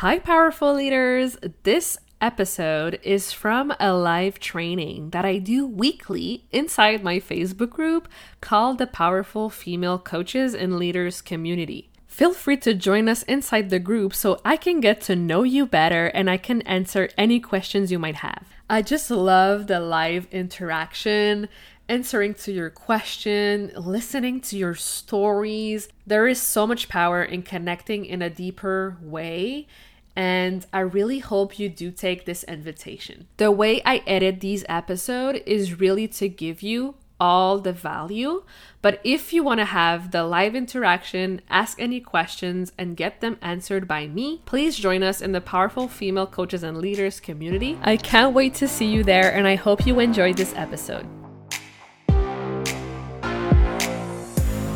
Hi, powerful leaders. This episode is from a live training that I do weekly inside my Facebook group called the Powerful Female Coaches and Leaders Community. Feel free to join us inside the group so I can get to know you better and I can answer any questions you might have. I just love the live interaction answering to your question, listening to your stories. There is so much power in connecting in a deeper way. And I really hope you do take this invitation. The way I edit these episodes is really to give you all the value. But if you want to have the live interaction, ask any questions, and get them answered by me, please join us in the Powerful Female Coaches and Leaders community. I can't wait to see you there, and I hope you enjoyed this episode.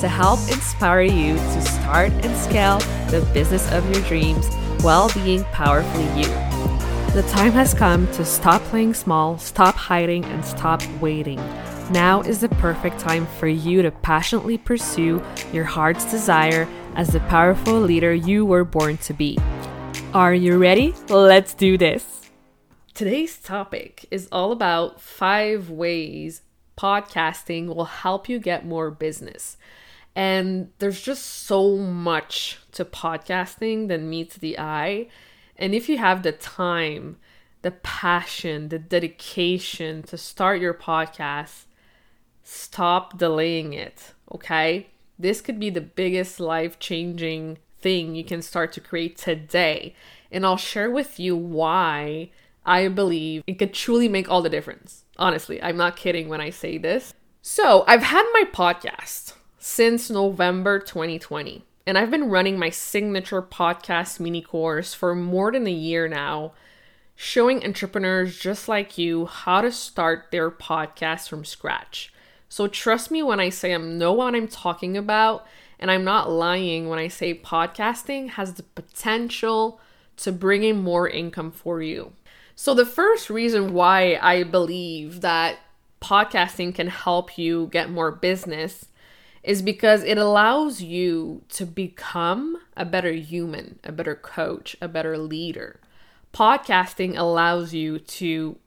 to help inspire you to start and scale the business of your dreams while being powerfully you. The time has come to stop playing small, stop hiding, and stop waiting. Now is the perfect time for you to passionately pursue your heart's desire as the powerful leader you were born to be. Are you ready? Let's do this. Today's topic is all about five ways podcasting will help you get more business. And there's just so much to podcasting that meets the eye and if you have the time, the passion, the dedication to start your podcast, stop delaying it, okay? This could be the biggest life changing thing you can start to create today. And I'll share with you why I believe it could truly make all the difference. Honestly, I'm not kidding when I say this. So, I've had my podcast since November 2020. And I've been running my signature podcast mini course for more than a year now, showing entrepreneurs just like you how to start their podcast from scratch. So trust me when I say I know what I'm talking about, and I'm not lying when I say podcasting has the potential to bring in more income for you. So, the first reason why I believe that podcasting can help you get more business is because it allows you to become a better human, a better coach, a better leader. Podcasting allows you to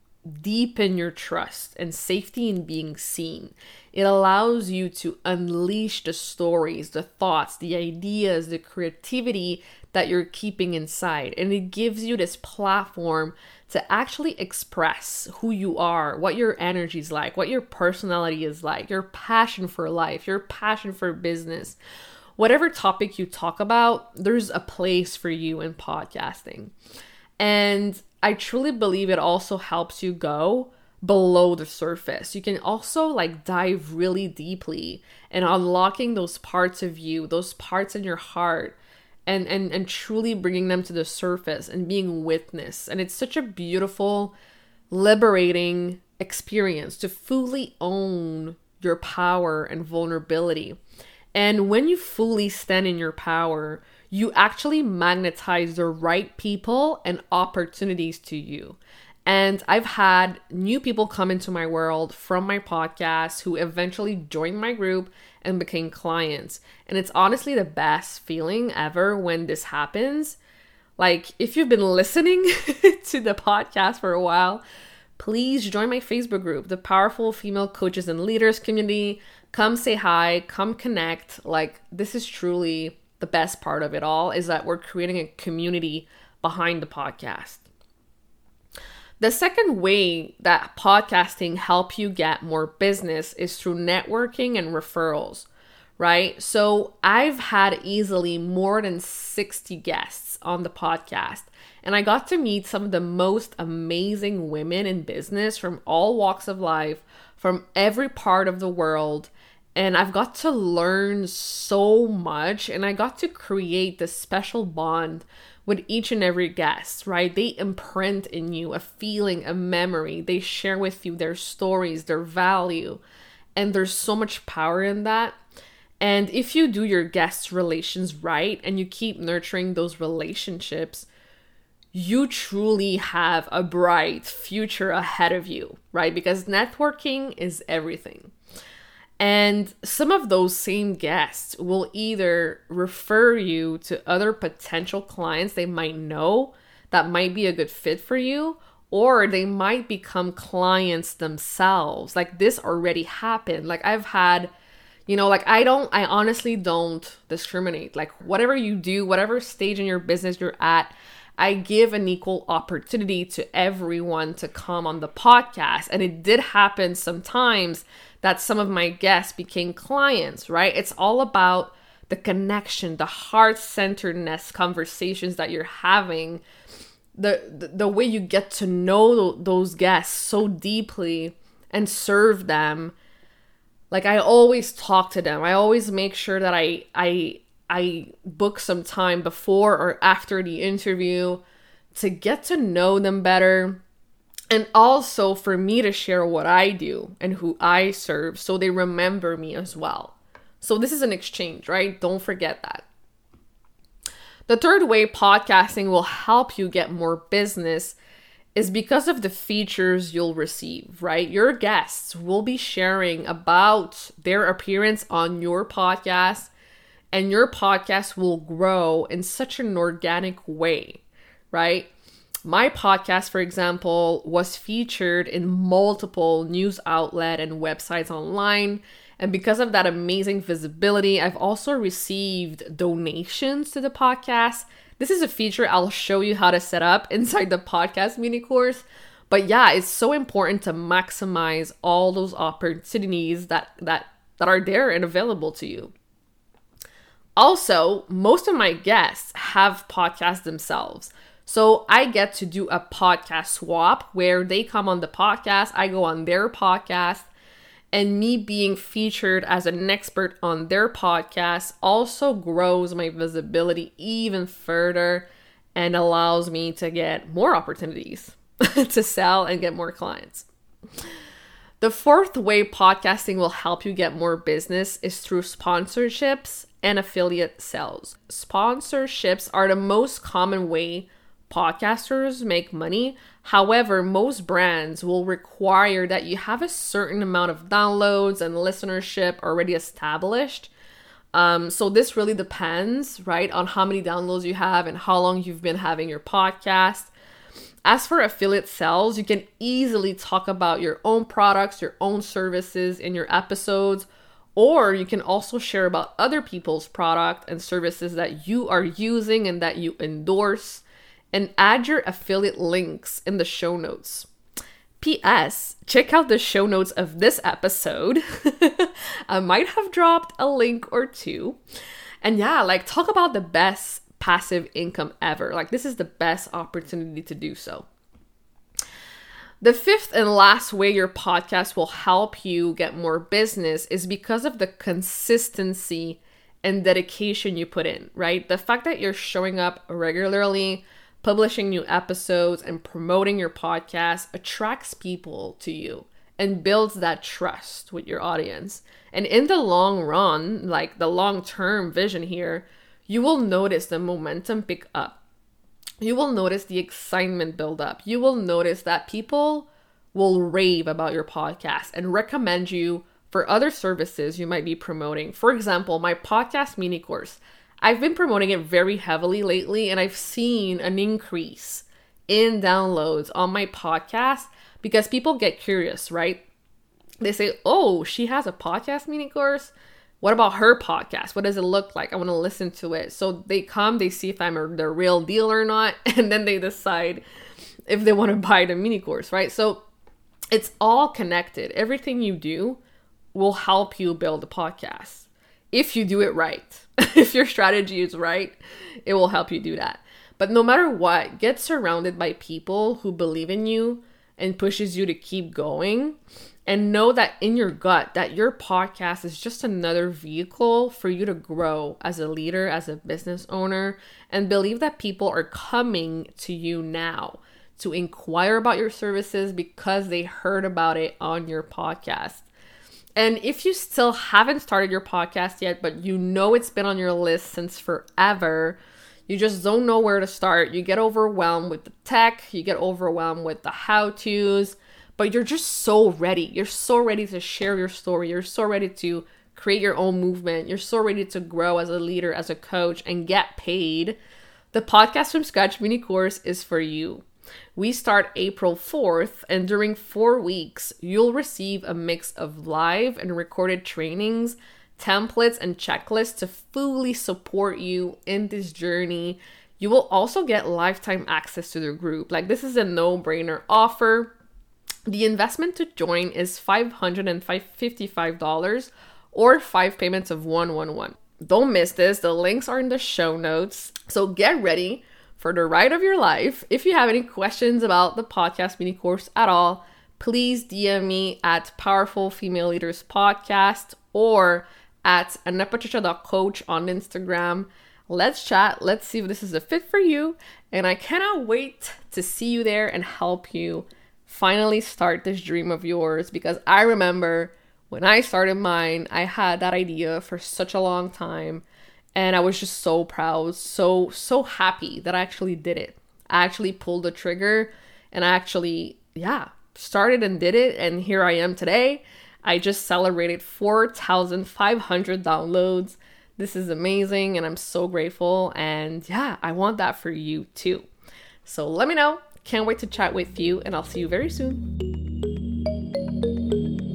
deepen your trust and safety in being seen. It allows you to unleash the stories, the thoughts, the ideas, the creativity that you're keeping inside. And it gives you this platform to actually express who you are, what your energy is like, what your personality is like, your passion for life, your passion for business. Whatever topic you talk about, there's a place for you in podcasting. And I truly believe it also helps you go below the surface. You can also like dive really deeply and unlocking those parts of you, those parts in your heart and and and truly bringing them to the surface and being witness. And it's such a beautiful liberating experience to fully own your power and vulnerability. And when you fully stand in your power you actually magnetize the right people and opportunities to you and I've had new people come into my world from my podcast who eventually joined my group and became clients. And it's honestly the best feeling ever when this happens. Like, if you've been listening to the podcast for a while, please join my Facebook group, the Powerful Female Coaches and Leaders Community. Come say hi, come connect. Like, this is truly the best part of it all is that we're creating a community behind the podcast. The second way that podcasting help you get more business is through networking and referrals, right? So I've had easily more than 60 guests on the podcast, and I got to meet some of the most amazing women in business from all walks of life, from every part of the world. And I've got to learn so much, and I got to create this special bond with each and every guest, right? They imprint in you a feeling, a memory. They share with you their stories, their value. And there's so much power in that. And if you do your guest relations right and you keep nurturing those relationships, you truly have a bright future ahead of you, right? Because networking is everything. And some of those same guests will either refer you to other potential clients they might know that might be a good fit for you, or they might become clients themselves. Like this already happened. Like I've had, you know, like I don't, I honestly don't discriminate. Like whatever you do, whatever stage in your business you're at, I give an equal opportunity to everyone to come on the podcast. And it did happen sometimes that some of my guests became clients, right? It's all about the connection, the heart centeredness conversations that you're having, the, the, the way you get to know those guests so deeply and serve them. Like I always talk to them. I always make sure that I I I book some time before or after the interview to get to know them better and also for me to share what I do and who I serve so they remember me as well. So this is an exchange, right? Don't forget that. The third way podcasting will help you get more business is because of the features you'll receive, right? Your guests will be sharing about their appearance on your podcast, and your podcast will grow in such an organic way, right? my podcast, for example, was featured in multiple news outlet and websites online. And because of that amazing visibility, I've also received donations to the podcast. This is a feature I'll show you how to set up inside the podcast mini course. But yeah, it's so important to maximize all those opportunities that that that are there and available to you. Also, most of my guests have podcasts themselves. So I get to do a podcast swap where they come on the podcast, I go on their podcast, and me being featured as an expert on their podcast also grows my visibility even further and allows me to get more opportunities to sell and get more clients. The fourth way podcasting will help you get more business is through sponsorships and affiliate sales. Sponsorships are the most common way podcasters make money. However, most brands will require that you have a certain amount of downloads and listenership already established. Um, so this really depends, right, on how many downloads you have and how long you've been having your podcast. As for affiliate sales, you can easily talk about your own products, your own services in your episodes, or you can also share about other people's product and services that you are using and that you endorse and add your affiliate links in the show notes. P.S. Check out the show notes of this episode. I might have dropped a link or two. And yeah, like talk about the best passive income ever. Like, this is the best opportunity to do so. The fifth and last way your podcast will help you get more business is because of the consistency and dedication you put in, right? The fact that you're showing up regularly, publishing new episodes and promoting your podcast attracts people to you and builds that trust with your audience. And in the long run, like the long term vision here, you will notice the momentum pick up. You will notice the excitement build up. You will notice that people will rave about your podcast and recommend you for other services you might be promoting. For example, my podcast mini course I've been promoting it very heavily lately, and I've seen an increase in downloads on my podcast because people get curious, right? They say, Oh, she has a podcast mini course. What about her podcast? What does it look like? I want to listen to it. So they come, they see if I'm a, the real deal or not, and then they decide if they want to buy the mini course, right? So it's all connected. Everything you do will help you build a podcast if you do it right. if your strategy is right, it will help you do that. But no matter what, get surrounded by people who believe in you and pushes you to keep going. and know that in your gut that your podcast is just another vehicle for you to grow as a leader, as a business owner, and believe that people are coming to you now to inquire about your services because they heard about it on your podcast. And if you still haven't started your podcast yet, but you know it's been on your list since forever, you just don't know where to start. You get overwhelmed with the tech, you get overwhelmed with the how to's, but you're just so ready. You're so ready to share your story. You're so ready to create your own movement. You're so ready to grow as a leader, as a coach, and get paid. The Podcast from Scratch mini course is for you. We start April 4th, and during four weeks, you'll receive a mix of live and recorded trainings, templates, and checklists to fully support you in this journey. You will also get lifetime access to the group. Like, this is a no brainer offer. The investment to join is $555 or five payments of 111. Don't miss this. The links are in the show notes. So get ready for the ride of your life. If you have any questions about the podcast mini course at all, please DM me at Powerful Female Leaders Podcast or at annapatricia.coach on Instagram. Let's chat. Let's see if this is a fit for you. And I cannot wait to see you there and help you finally start this dream of yours because I remember when I started mine, I had that idea for such a long time and I was just so proud, so so happy that I actually did it. I actually pulled the trigger and I actually yeah, started and did it and here I am today. I just celebrated 4,500 downloads. This is amazing and I'm so grateful and yeah, I want that for you too. So let me know can't wait to chat with you, and I'll see you very soon.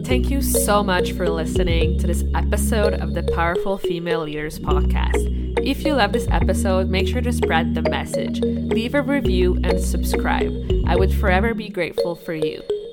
Thank you so much for listening to this episode of the Powerful Female Leaders podcast. If you love this episode, make sure to spread the message, leave a review, and subscribe. I would forever be grateful for you.